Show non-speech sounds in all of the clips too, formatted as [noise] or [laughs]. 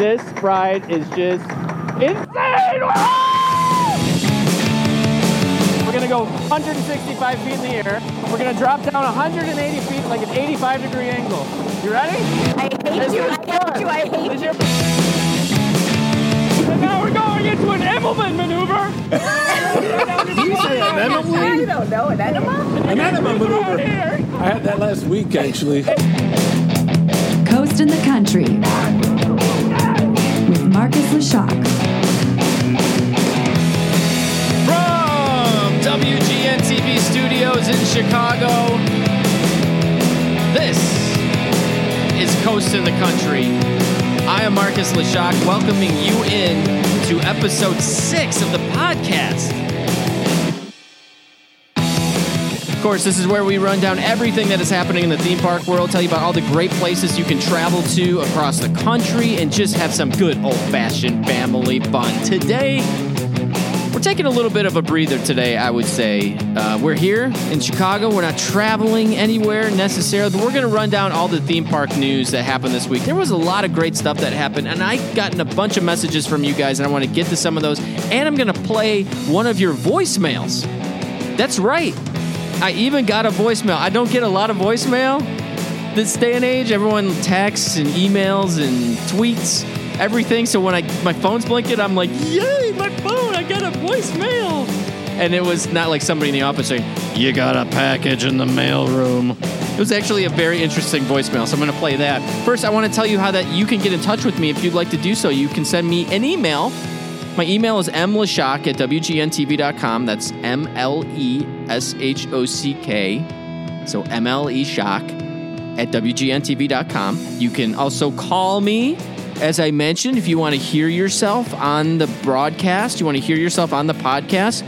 This ride is just insane! We're gonna go 165 feet in the air. We're gonna drop down 180 feet like an 85 degree angle. You ready? I hate This you. is I hate fun. you. I hate This you. is- And now we're going into an Immelman maneuver. [laughs] you say an I don't know. An enema? An enema maneuver. I had that last week, actually. Coast in the Country with Marcus Leshock. From WGN TV studios in Chicago, this is Coast in the Country. I am Marcus Leshock, welcoming you in to episode six of the podcast. Of course, this is where we run down everything that is happening in the theme park world, tell you about all the great places you can travel to across the country, and just have some good old fashioned family fun. Today, we're taking a little bit of a breather today, I would say. Uh, we're here in Chicago. We're not traveling anywhere necessarily, but we're going to run down all the theme park news that happened this week. There was a lot of great stuff that happened, and I've gotten a bunch of messages from you guys, and I want to get to some of those. And I'm going to play one of your voicemails. That's right. I even got a voicemail. I don't get a lot of voicemail this day and age. Everyone texts and emails and tweets everything. So when I my phone's blinking, I'm like, "Yay, my phone! I got a voicemail!" And it was not like somebody in the office saying, "You got a package in the mailroom." It was actually a very interesting voicemail. So I'm going to play that. First, I want to tell you how that you can get in touch with me if you'd like to do so. You can send me an email. My email is mleshock at wgntv.com. That's M L E S H O C K. So M L E shock at WGNTV.com. You can also call me, as I mentioned, if you want to hear yourself on the broadcast, you want to hear yourself on the podcast.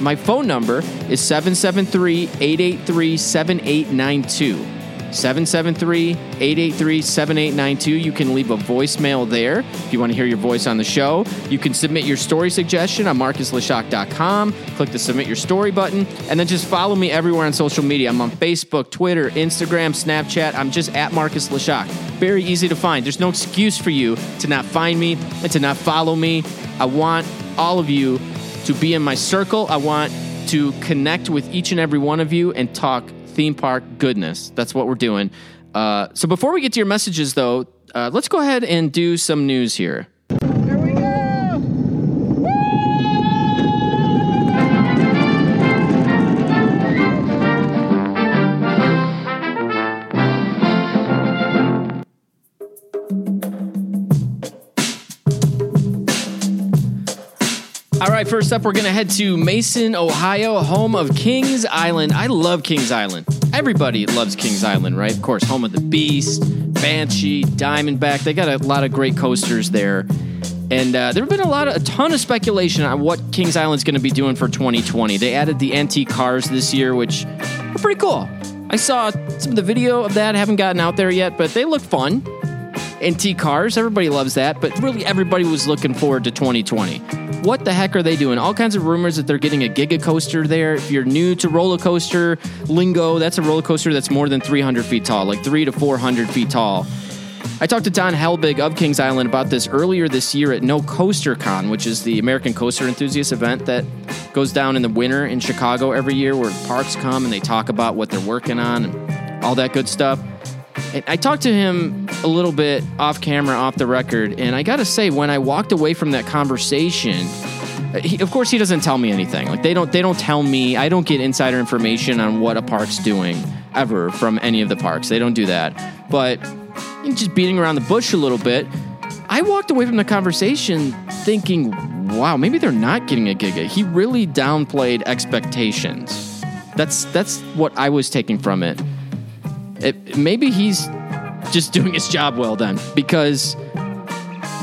My phone number is 773 883 7892. 773 883 7892. You can leave a voicemail there if you want to hear your voice on the show. You can submit your story suggestion on marcusleshock.com. Click the submit your story button, and then just follow me everywhere on social media. I'm on Facebook, Twitter, Instagram, Snapchat. I'm just at Marcus Leshock. Very easy to find. There's no excuse for you to not find me and to not follow me. I want all of you to be in my circle. I want to connect with each and every one of you and talk theme park goodness. That's what we're doing. Uh, so before we get to your messages, though, uh, let's go ahead and do some news here. Right, first up, we're going to head to Mason, Ohio, home of Kings Island. I love Kings Island. Everybody loves Kings Island, right? Of course, home of the Beast, Banshee, Diamondback. They got a lot of great coasters there. And uh, there have been a lot of a ton of speculation on what Kings Island's going to be doing for 2020. They added the antique cars this year, which are pretty cool. I saw some of the video of that. I haven't gotten out there yet, but they look fun. Antique cars, everybody loves that, but really everybody was looking forward to 2020. What the heck are they doing? All kinds of rumors that they're getting a Giga coaster there. If you're new to roller coaster lingo, that's a roller coaster that's more than 300 feet tall, like three to 400 feet tall. I talked to Don Helbig of Kings Island about this earlier this year at No Coaster Con, which is the American Coaster Enthusiast event that goes down in the winter in Chicago every year, where parks come and they talk about what they're working on and all that good stuff. And I talked to him a little bit off camera, off the record, and I got to say, when I walked away from that conversation, uh, he, of course he doesn't tell me anything. Like they don't they don't tell me. I don't get insider information on what a park's doing ever from any of the parks. They don't do that. But just beating around the bush a little bit, I walked away from the conversation thinking, wow, maybe they're not getting a giga. He really downplayed expectations. That's that's what I was taking from it. It maybe he's just [laughs] doing his job well then, because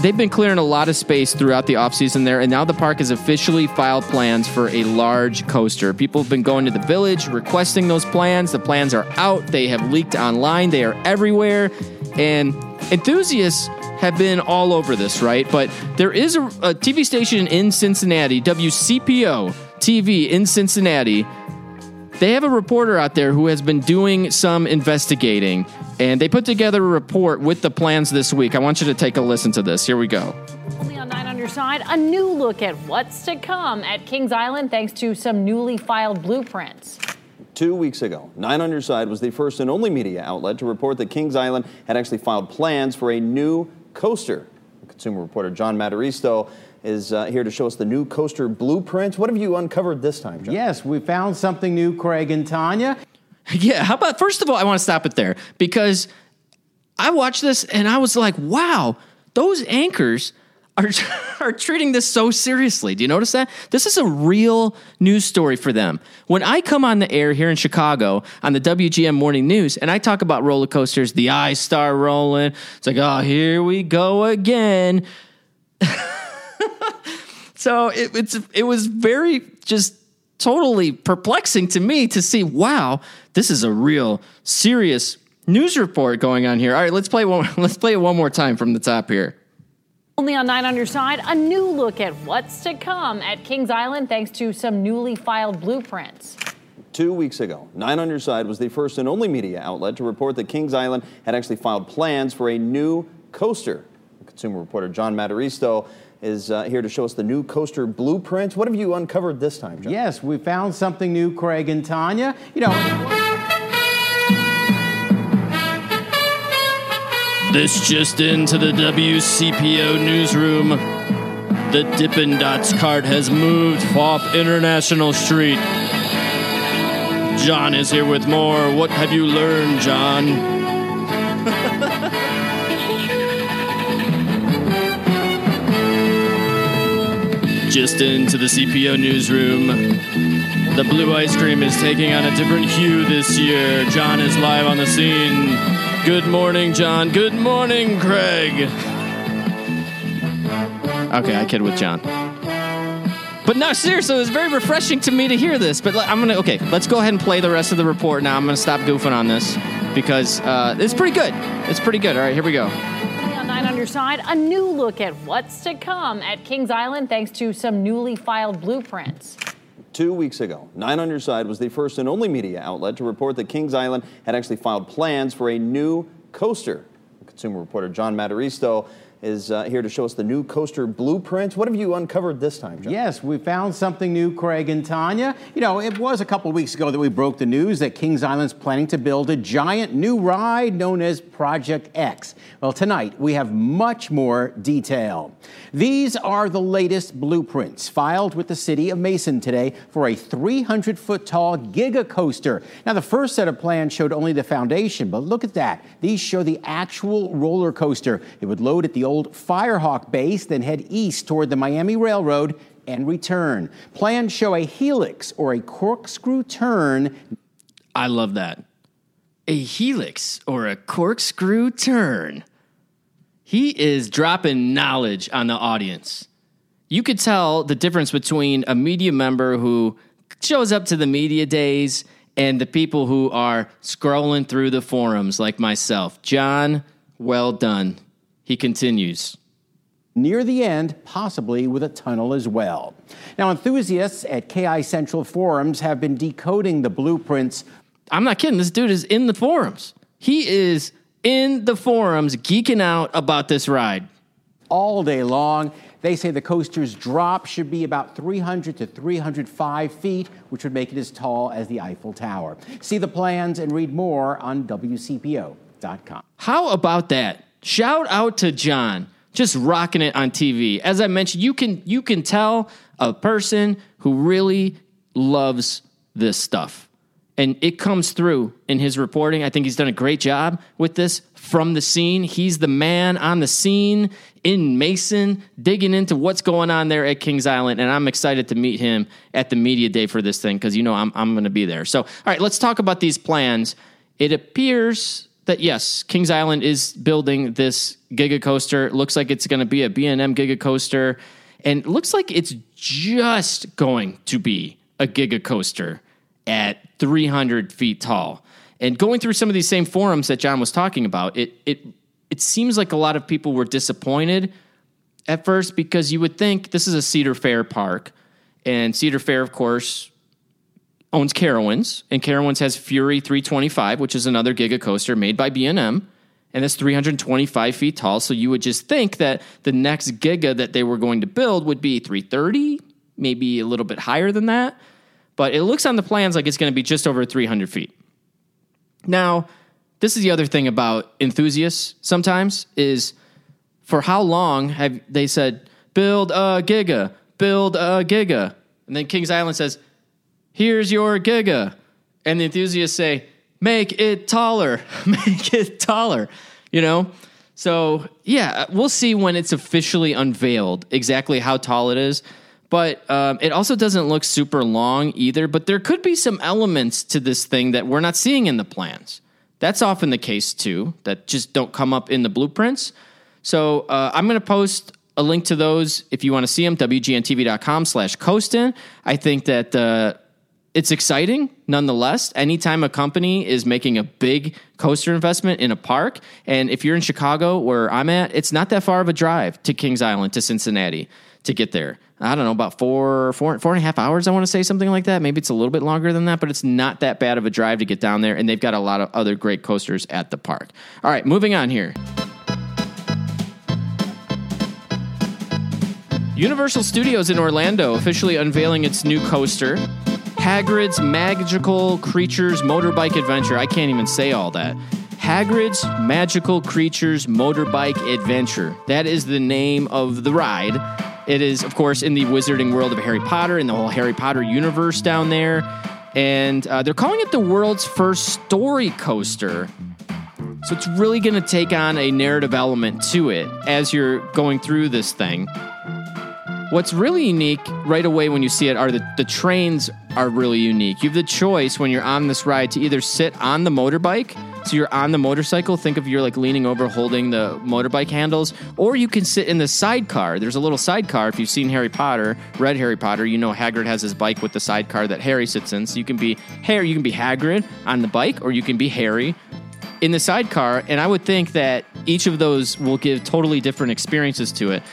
they've been clearing a lot of space throughout the offseason there, and now the park has officially filed plans for a large coaster. People have been going to the village requesting those plans. The plans are out, they have leaked online, they are everywhere, and enthusiasts have been all over this, right? But there is a, a TV station in Cincinnati, WCPO TV in Cincinnati. They have a reporter out there who has been doing some investigating, and they put together a report with the plans this week. I want you to take a listen to this. Here we go. Only on 9 on your side, a new look at what's to come at Kings Island thanks to some newly filed blueprints. Two weeks ago, Nine on Your Side was the first and only media outlet to report that Kings Island had actually filed plans for a new coaster. Consumer reporter John Mataristo is uh, here to show us the new coaster blueprints. What have you uncovered this time, John? Yes, we found something new, Craig and Tanya. [laughs] Yeah, how about first of all, I want to stop it there because I watched this and I was like, wow, those anchors are, [laughs] are treating this so seriously. Do you notice that? This is a real news story for them. When I come on the air here in Chicago on the WGN Morning News and I talk about roller coasters, the eyes start rolling. It's like, oh, here we go again. [laughs] so it, it's it was very just totally perplexing to me to see. Wow, this is a real serious news report going on here. All right, let's play one. [laughs] Let's play it one more time from the top here. Only on 9 on your side, a new look at what's to come at Kings Island thanks to some newly filed blueprints. Two weeks ago, Nine on Your Side was the first and only media outlet to report that Kings Island had actually filed plans for a new coaster. Consumer reporter John Mataristo is uh, here to show us the new coaster blueprints. What have you uncovered this time, John? Yes, we found something new, Craig and Tanya. You know. This just into the WCPO newsroom. The Dippin' Dots cart has moved off International Street. John is here with more. What have you learned, John? Just into the CPO newsroom. The blue ice cream is taking on a different hue this year. John is live on the scene. Good morning, John. Good morning, Craig. Okay, I kid with John. But no, seriously, it was very refreshing to me to hear this. But I'm gonna okay, let's go ahead and play the rest of the report now. I'm gonna stop goofing on this because uh, it's pretty good. It's pretty good. All right, here we go. Only 9 on your side, a new look at what's to come at Kings Island thanks to some newly filed blueprints. Two weeks ago, Nine on Your Side was the first and only media outlet to report that Kings Island had actually filed plans for a new coaster. Consumer reporter John Mataristo is uh, here to show us the new coaster blueprints. What have you uncovered this time, John? Yes, we found something new, Craig and Tanya. You know, it was a couple weeks ago that we broke the news that Kings Island's planning to build a giant new ride known as Project X. Well, tonight we have much more detail. These are the latest blueprints filed with the city of Mason today for a 300 foot tall giga coaster. Now, the first set of plans showed only the foundation, but look at that. These show the actual roller coaster. It would load at the old Firehawk base, then head east toward the Miami Railroad and return. Plans show a helix or a corkscrew turn. I love that. A helix or a corkscrew turn. He is dropping knowledge on the audience. You could tell the difference between a media member who shows up to the media days and the people who are scrolling through the forums like myself. John, well done. He continues. Near the end, possibly with a tunnel as well. Now, enthusiasts at KI Central Forums have been decoding the blueprints. I'm not kidding. This dude is in the forums. He is in the forums geeking out about this ride. all day long. They say the coaster's drop should be about 300 to 305 feet, which would make it as tall as the Eiffel Tower. See the plans and read more on WCPO.com. How about that? Shout out to John, just rocking it on TV. As I mentioned, you can you can tell a person who really loves this stuff. And it comes through in his reporting. I think he's done a great job with this from the scene. He's the man on the scene in Mason, digging into what's going on there at Kings Island. And I'm excited to meet him at the media day for this thing because you know I'm, I'm going to be there. So, all right, let's talk about these plans. It appears that yes, Kings Island is building this Giga Coaster. It looks like it's going to be a B&M Giga Coaster. And looks like it's just going to be a Giga Coaster at 300 feet tall. And going through some of these same forums that John was talking about, it it it seems like a lot of people were disappointed at first because you would think this is a Cedar Fair park, and Cedar Fair, of course, owns Carowinds, and Carowinds has Fury 325, which is another Giga coaster made by B&M, and it's 325 feet tall. So you would just think that the next Giga that they were going to build would be 330, maybe a little bit higher than that. But it looks on the plans like it's going to be just over 300 feet. Now, this is the other thing about enthusiasts sometimes is for how long have they said build a giga, build a giga, and then Kings Island says, "Here's your giga," and the enthusiasts say, "Make it taller, [laughs] make it taller," you know. So yeah, we'll see when it's officially unveiled exactly how tall it is. But um, it also doesn't look super long either. But there could be some elements to this thing that we're not seeing in the plans. That's often the case too, that just don't come up in the blueprints. So uh, I'm going to post a link to those if you want to see them, WGNTV.com slash Coastin. I think that uh, it's exciting nonetheless. Anytime a company is making a big coaster investment in a park, and if you're in Chicago where I'm at, it's not that far of a drive to Kings Island to Cincinnati to get there. I don't know, about four, four, four and a half hours, I want to say something like that. Maybe it's a little bit longer than that, but it's not that bad of a drive to get down there. And they've got a lot of other great coasters at the park. All right, moving on here. Universal Studios in Orlando officially unveiling its new coaster, Hagrid's Magical Creatures Motorbike Adventure. I can't even say all that. Hagrid's Magical Creatures Motorbike Adventure. That is the name of the ride. It is, of course, in the wizarding world of Harry Potter and the whole Harry Potter universe down there. And uh, they're calling it the world's first story coaster. So it's really going to take on a narrative element to it as you're going through this thing. What's really unique right away when you see it are the, the trains are really unique. You have the choice when you're on this ride to either sit on the motorbike, so you're on the motorcycle, think of you're like leaning over holding the motorbike handles, or you can sit in the sidecar. There's a little sidecar. If you've seen Harry Potter, read Harry Potter, you know Hagrid has his bike with the sidecar that Harry sits in. So you can be Harry, you can be Hagrid on the bike, or you can be Harry in the sidecar. And I would think that each of those will give totally different experiences to it.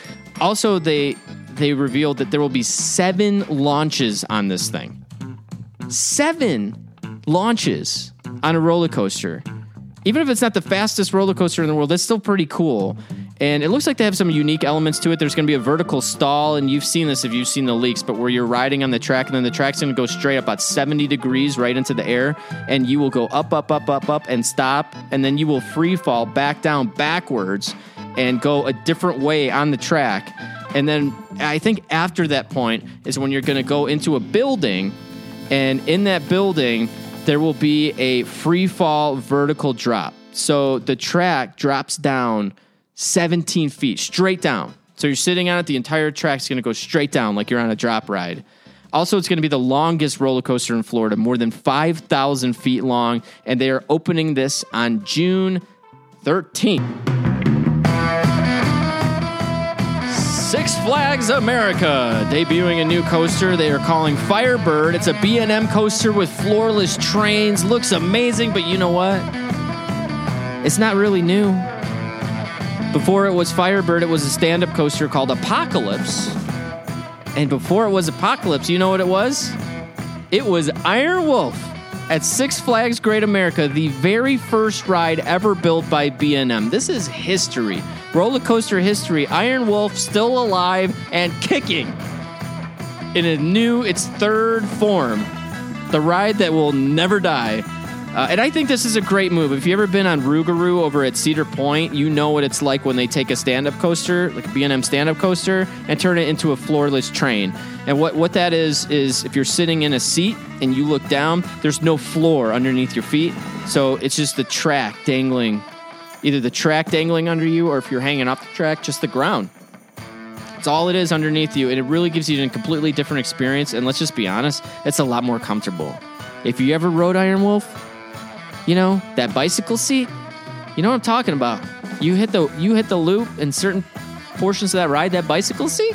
Also, they they revealed that there will be seven launches on this thing. Seven launches on a roller coaster. Even if it's not the fastest roller coaster in the world, that's still pretty cool. And it looks like they have some unique elements to it. There's going to be a vertical stall, and you've seen this if you've seen the leaks, but where you're riding on the track, and then the track's going to go straight up about 70 degrees right into the air, and you will go up, up, up, up, up, and stop, and then you will free fall back down backwards and go a different way on the track. And then I think after that point is when you're going to go into a building, and in that building, there will be a free fall vertical drop. So the track drops down 17 feet straight down. So you're sitting on it, the entire track's going to go straight down like you're on a drop ride. Also, it's going to be the longest roller coaster in Florida, more than 5,000 feet long, and they are opening this on June 13th. Six Flags America debuting a new coaster they are calling Firebird. It's a B&M coaster with floorless trains. Looks amazing, but you know what? It's not really new. Before it was Firebird, it was a stand-up coaster called Apocalypse. And before it was Apocalypse, you know what it was? It was Iron Wolf at Six Flags Great America, the very first ride ever built by B&M. This is history. Roller coaster history. Iron Wolf still alive and kicking in a new, its third form. The ride that will never die. Uh, and I think this is a great move. If you've ever been on Rougarou over at Cedar Point, you know what it's like when they take a stand-up coaster, like a B&M stand-up coaster, and turn it into a floorless train. And what, what that is, is if you're sitting in a seat and you look down, there's no floor underneath your feet. So it's just the track dangling, either the track dangling under you, or if you're hanging off the track, just the ground. It's all it is underneath you, and it really gives you a completely different experience. And let's just be honest, it's a lot more comfortable. If you ever rode Iron Wolf, you know, that bicycle seat, You know what I'm talking about? You hit the you hit the loop in certain portions of that ride, that bicycle seat.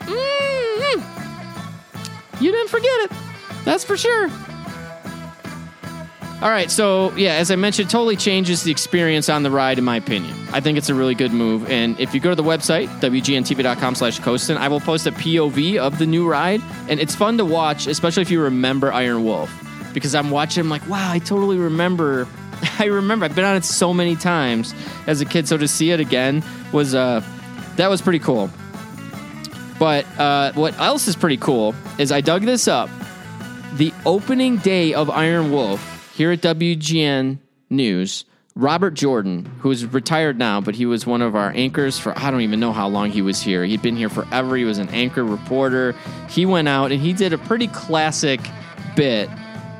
Mm-hmm. You didn't forget it. That's for sure. All right, so yeah, as I mentioned, totally changes the experience on the ride, in my opinion. I think it's a really good move. And if you go to the website, wgntv.com slash Coastin, I will post a POV of the new ride. And it's fun to watch, especially if you remember Iron Wolf. Because I'm watching, I'm like, wow, I totally remember. [laughs] I remember. I've been on it so many times as a kid. So to see it again was, uh, that was pretty cool. But uh, what else is pretty cool is I dug this up. The opening day of Iron Wolf here at WGN News, Robert Jordan, who is retired now, but he was one of our anchors for I don't even know how long he was here. He'd been here forever. He was an anchor reporter. He went out and he did a pretty classic bit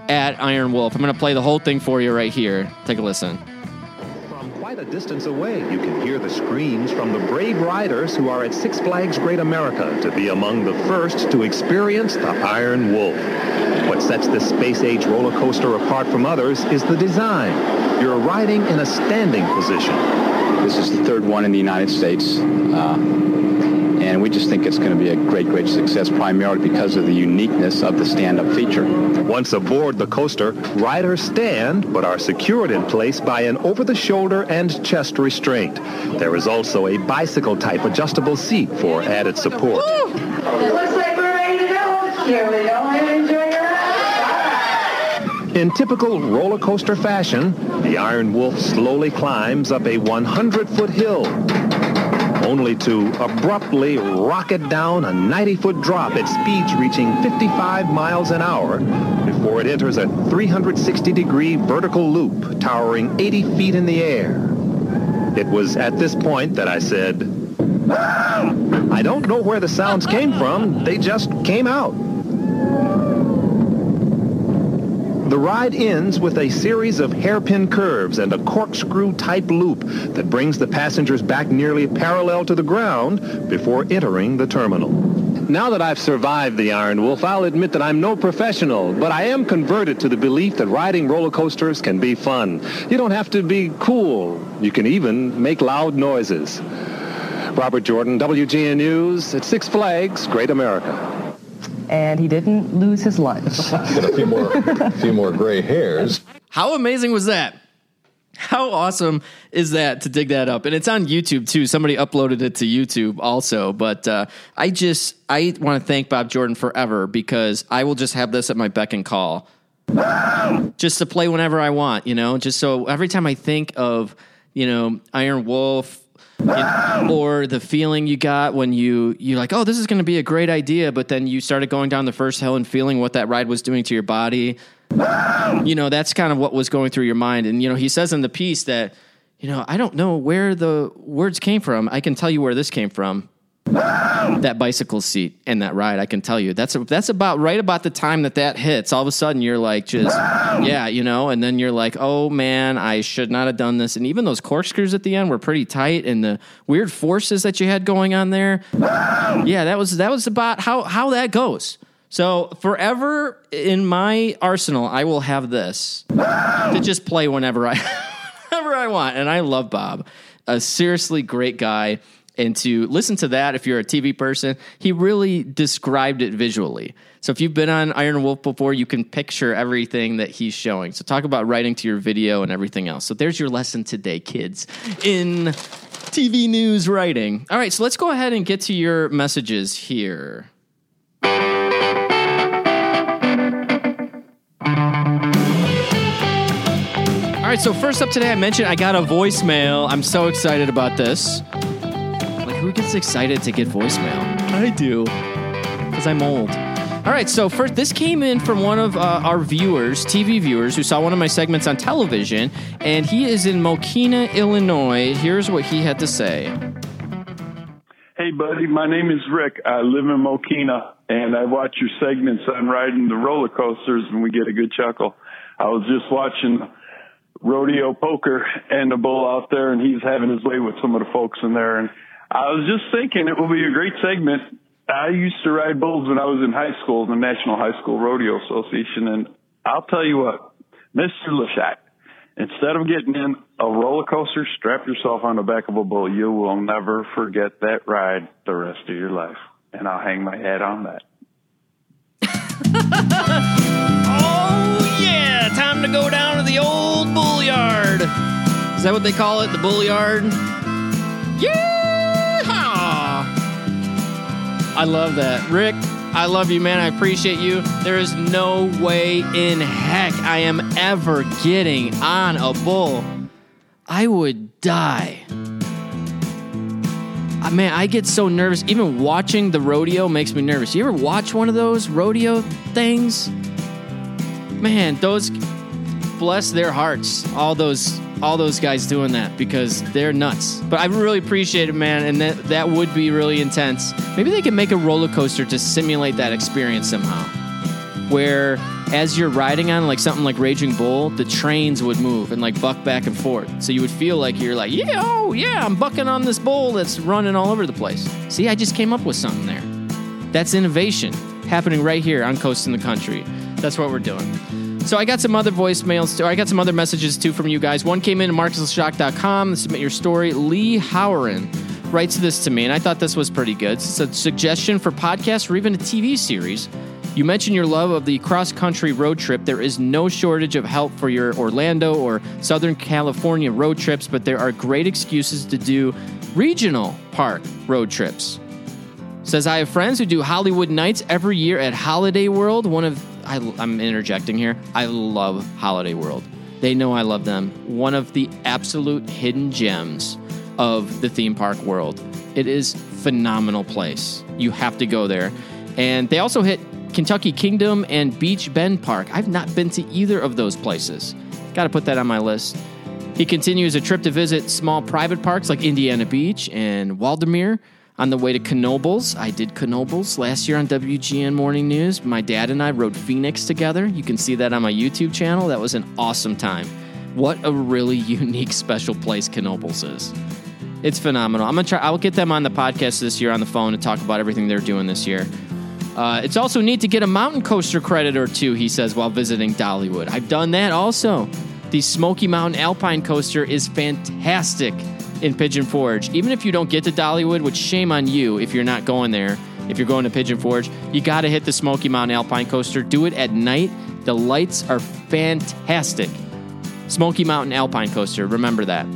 at Iron Wolf. I'm going to play the whole thing for you right here. Take a listen. Distance away, you can hear the screams from the brave riders who are at Six Flags Great America to be among the first to experience the Iron Wolf. What sets this space-age roller coaster apart from others is the design. You're riding in a standing position. This is the third one in the United States. Uh, and we just think it's going to be a great, great success, primarily because of the uniqueness of the stand-up feature. Once aboard the coaster, riders stand but are secured in place by an over-the-shoulder and chest restraint. There is also a bicycle-type adjustable seat for added support. Looks like we're ready to go. Here we go. In typical roller coaster fashion, the Iron Wolf slowly climbs up a 100-foot hill, only to abruptly rocket down a 90-foot drop at speeds reaching 55 miles an hour before it enters a 360-degree vertical loop towering 80 feet in the air. It was at this point that I said, ah, I don't know where the sounds came from. They just came out. The ride ends with a series of hairpin curves and a corkscrew-type loop that brings the passengers back nearly parallel to the ground before entering the terminal. Now that I've survived the Iron Wolf, I'll admit that I'm no professional, but I am converted to the belief that riding roller coasters can be fun. You don't have to be cool. You can even make loud noises. Robert Jordan, WGN News at Six Flags, Great America. And he didn't lose his lunch. [laughs] Get a few more, a few more gray hairs. How amazing was that? How awesome is that to dig that up? And it's on YouTube too. Somebody uploaded it to YouTube also. But uh, I just, I want to thank Bob Jordan forever because I will just have this at my beck and call just to play whenever I want, you know, just so every time I think of, you know, Iron Wolf, you or the feeling you got when you you're like, oh, this is going to be a great idea, but then you started going down the first hill and feeling what that ride was doing to your body. You know, that's kind of what was going through your mind. And you know, he says in the piece that, you know, I don't know where the words came from. I can tell you where this came from. That bicycle seat and that ride, I can tell you. That's that's about right about the time that that hits. All of a sudden, you're like, just yeah, you know, and then you're like, oh man, I should not have done this. And even those corkscrews at the end were pretty tight, and the weird forces that you had going on there, yeah, that was that was about how how that goes. So forever in my arsenal, I will have this to just play whenever I [laughs] whenever I want. And I love Bob, a seriously great guy. And to listen to that, if you're a TV person, he really described it visually. So if you've been on Iron Wolf before, you can picture everything that he's showing. So talk about writing to your video and everything else. So there's your lesson today, kids, in TV news writing. All right, so let's go ahead and get to your messages here. All right, so first up today, I mentioned I got a voicemail. I'm so excited about this. Who gets excited to get voicemail? I do, because I'm old. All right, so first, this came in from one of uh, our viewers, TV viewers, who saw one of my segments on television, and he is in Mokena, Illinois. Here's what he had to say. Hey, buddy, my name is Rick. I live in Mokena, and I watch your segments on riding the roller coasters, and we get a good chuckle. I was just watching rodeo poker and a bull out there, and he's having his way with some of the folks in there. And I was just thinking it will be a great segment. I used to ride bulls when I was in high school, in the National High School Rodeo Association, and I'll tell you what, Mr. Lashak Instead of getting in a roller coaster, strap yourself on the back of a bull. You will never forget that ride the rest of your life. And I'll hang my hat on that. [laughs] Oh yeah, time to go down to the old bull yard. Is that what they call it? The bull yard? Yeah! I love that. Rick, I love you, man. I appreciate you. There is no way in heck I am ever getting on a bull. I would die. Uh, Man, I get so nervous. Even watching the rodeo makes me nervous. You ever watch one of those rodeo things? Man, those bless their hearts. All those all those guys doing that because they're nuts. But I really appreciate it, man, and that that would be really intense. Maybe they can make a roller coaster to simulate that experience somehow. Where as you're riding on like something like Raging Bull, the trains would move and like buck back and forth. So you would feel like you're like, yeah, oh yeah, I'm bucking on this bull that's running all over the place. See, I just came up with something there. That's innovation happening right here on Coast in the Country. That's what we're doing. So I got some other voicemails too. I got some other messages too from you guys. One came in at marcusleshock.com. Submit your story. Lee Howerin writes this to me, and I thought this was pretty good. It's a suggestion for podcast or even a TV series. You mentioned your love of the cross country road trip. There is no shortage of help for your Orlando or Southern California road trips, but there are great excuses to do regional park road trips. Says I have friends who do HoliWood Nights every year at Holiday World. One of I, I'm interjecting here. I love Holiday World. They know I love them. One of the absolute hidden gems of the theme park world. It is phenomenal place. You have to go there. And they also hit Kentucky Kingdom and Beach Bend Park. I've not been to either of those places. Got to put that on my list. He continues a trip to visit small private parks like Indiana Beach and Waldameer. On the way to Knoebels, I did Knoebels last year on WGN Morning News. My dad and I rode Phoenix together. You can see that on my YouTube channel. That was an awesome time. What a really [laughs] unique, special place Knoebels is. It's phenomenal. I'm gonna try. I'll get them on the podcast this year on the phone and talk about everything they're doing this year. Uh, it's also neat to get a mountain coaster credit or two, he says, while visiting Dollywood. I've done that also. The Smoky Mountain Alpine Coaster is fantastic in Pigeon Forge. Even if you don't get to Dollywood, which shame on you if you're not going there, if you're going to Pigeon Forge, you got to hit the Smoky Mountain Alpine Coaster. Do it at night. The lights are fantastic. Smoky Mountain Alpine Coaster, remember that.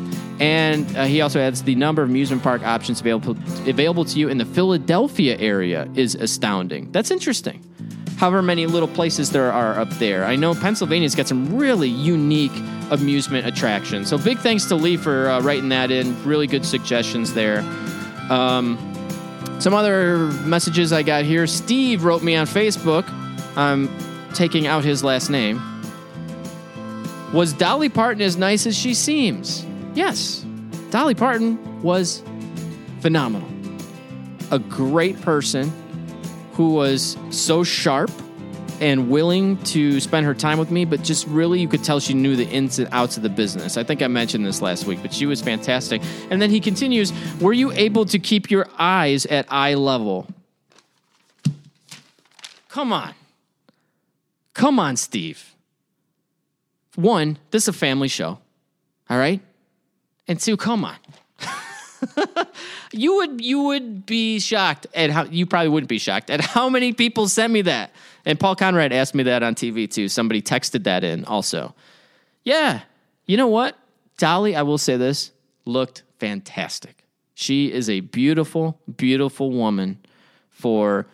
And uh, he also adds the number of amusement park options available available to you in the Philadelphia area is astounding. That's interesting. However many little places there are up there. I know Pennsylvania's got some really unique amusement attractions. So big thanks to Lee for uh, writing that in. Really good suggestions there. Um, some other messages I got here. Steve wrote me on Facebook. I'm taking out his last name. Was Dolly Parton as nice as she seems? Yes. Dolly Parton was phenomenal. A great person who was so sharp and willing to spend her time with me, but just really you could tell she knew the ins and outs of the business. I think I mentioned this last week, but she was fantastic. And then he continues Were you able to keep your eyes at eye level? Come on. Come on, Steve. One, this is a family show. All right? And two, come on. [laughs] you would you would be shocked at how you probably wouldn't be shocked at how many people sent me that. And Paul Konrad asked me that on TV too. Somebody texted that in also. Yeah. You know what? Dolly, I will say this, looked fantastic. She is a beautiful, beautiful woman for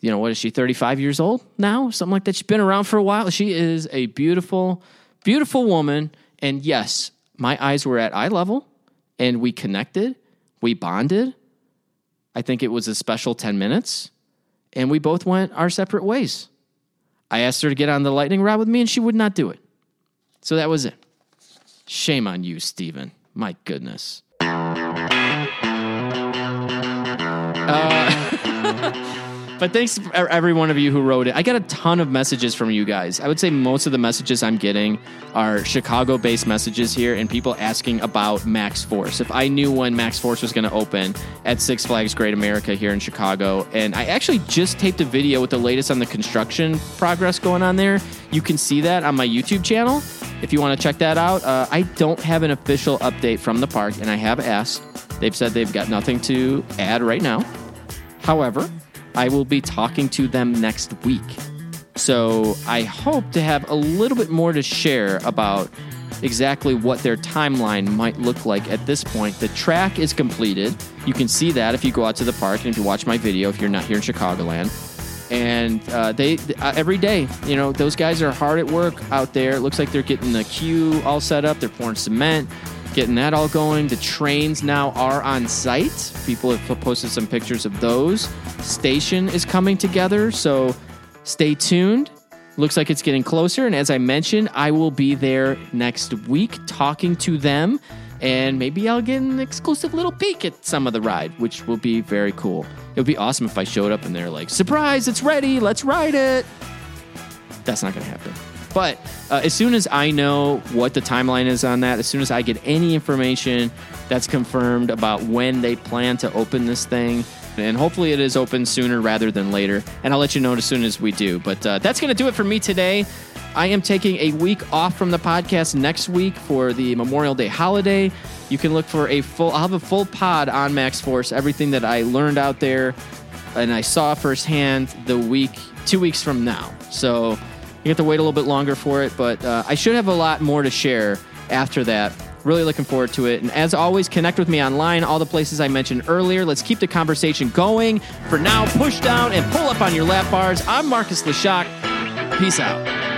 you know, what is she, 35 years old now? Something like that. She's been around for a while. She is a beautiful, beautiful woman. And yes, my eyes were at eye level and we connected, we bonded. I think it was a special 10 minutes, and we both went our separate ways. I asked her to get on the lightning rod with me, and she would not do it. So that was it. Shame on you, Steven. My goodness. Uh, [laughs] but thanks every one of you who wrote it. I got a ton of messages from you guys. I would say most of the messages I'm getting are Chicago based messages here and people asking about Maxx Force. If I knew when Maxx Force was going to open at Six Flags Great America here in Chicago, and I actually just taped a video with the latest on the construction progress going on there. You can see that on my YouTube channel. if you want to check that out. Uh, I don't have an official update from the park, and I have asked. They've said they've got nothing to add right now. However, I will be talking to them next week. So I hope to have a little bit more to share about exactly what their timeline might look like at this point. The track is completed. You can see that if you go out to the park and if you watch my video if you're not here in Chicagoland. And uh, they uh, every day, you know, those guys are hard at work out there. It looks like they're getting the queue all set up. They're pouring cement, getting that all going. The trains now are on site. People have posted some pictures of those. Station is coming together, so stay tuned. Looks like it's getting closer. And as I mentioned, I will be there next week talking to them. And maybe I'll get an exclusive little peek at some of the ride, which will be very cool. It would be awesome if I showed up and they're like, surprise, it's ready, let's ride it. That's not going to happen. But uh, as soon as I know what the timeline is on that, as soon as I get any information that's confirmed about when they plan to open this thing, and hopefully it is open sooner rather than later. And I'll let you know as soon as we do. But uh, that's going to do it for me today. I am taking a week off from the podcast next week for the Memorial Day holiday. You can look for a full, I'll have a full pod on Maxx Force, everything that I learned out there and I saw firsthand the week, two weeks from now. So you have to wait a little bit longer for it, but uh, I should have a lot more to share after that. Really looking forward to it. And as always, connect with me online, all the places I mentioned earlier. Let's keep the conversation going. For now, push down and pull up on your lap bars. I'm Marcus Leshock. Peace out.